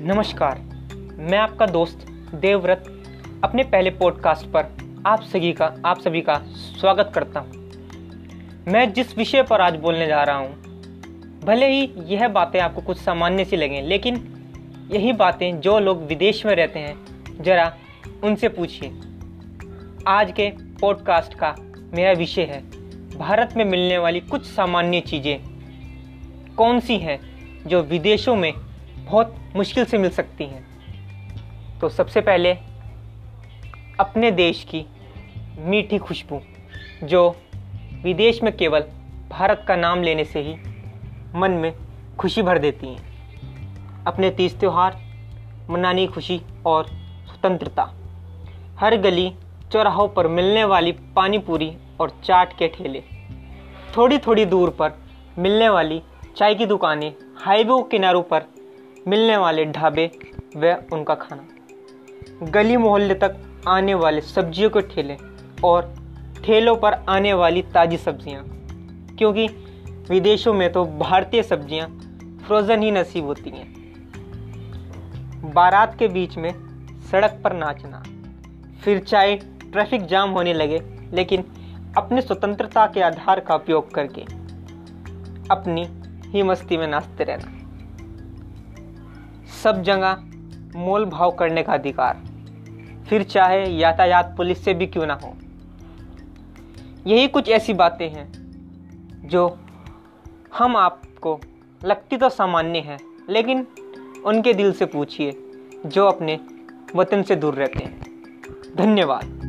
नमस्कार। मैं आपका दोस्त देवव्रत अपने पहले पॉडकास्ट पर आप सभी का आप सभी का स्वागत करता हूँ। मैं जिस विषय पर आज बोलने जा रहा हूँ, भले ही यह बातें आपको कुछ सामान्य सी लगें, लेकिन यही बातें जो लोग विदेश में रहते हैं, ज़रा उनसे पूछिए। आज के पॉडकास्ट का मेरा विषय है, भारत में मिलने वाली कुछ सामान्य चीज़ें। कौन सी हैं जो विदेशों में बहुत मुश्किल से मिल सकती हैं। तो सबसे पहले अपने देश की मीठी खुशबू, जो विदेश में केवल भारत का नाम लेने से ही मन में खुशी भर देती हैं। अपने तीज त्यौहार, मनानी खुशी और स्वतंत्रता, हर गली चौराहों पर मिलने वाली पानी पूरी और चाट के ठेले थोड़ी थोड़ी दूर पर मिलने वाली चाय की दुकानें हाईवे किनारों पर मिलने वाले ढाबे व उनका खाना। गली मोहल्ले तक आने वाले सब्जियों के ठेले और ठेलों पर आने वाली ताज़ी सब्ज़ियाँ, क्योंकि विदेशों में तो भारतीय सब्ज़ियाँ फ्रोज़न ही नसीब होती हैं। बारात के बीच में सड़क पर नाचना। फिर चाहे ट्रैफ़िक जाम होने लगे, लेकिन अपनी स्वतंत्रता के आधार का उपयोग करके अपनी ही मस्ती में नाचते रहना। सब जगह मोल भाव करने का अधिकार। फिर चाहे यातायात पुलिस से भी क्यों ना हो। यही कुछ ऐसी बातें हैं जो हम आपको लगती तो सामान्य है, लेकिन उनके दिल से पूछिए जो अपने वतन से दूर रहते हैं। धन्यवाद।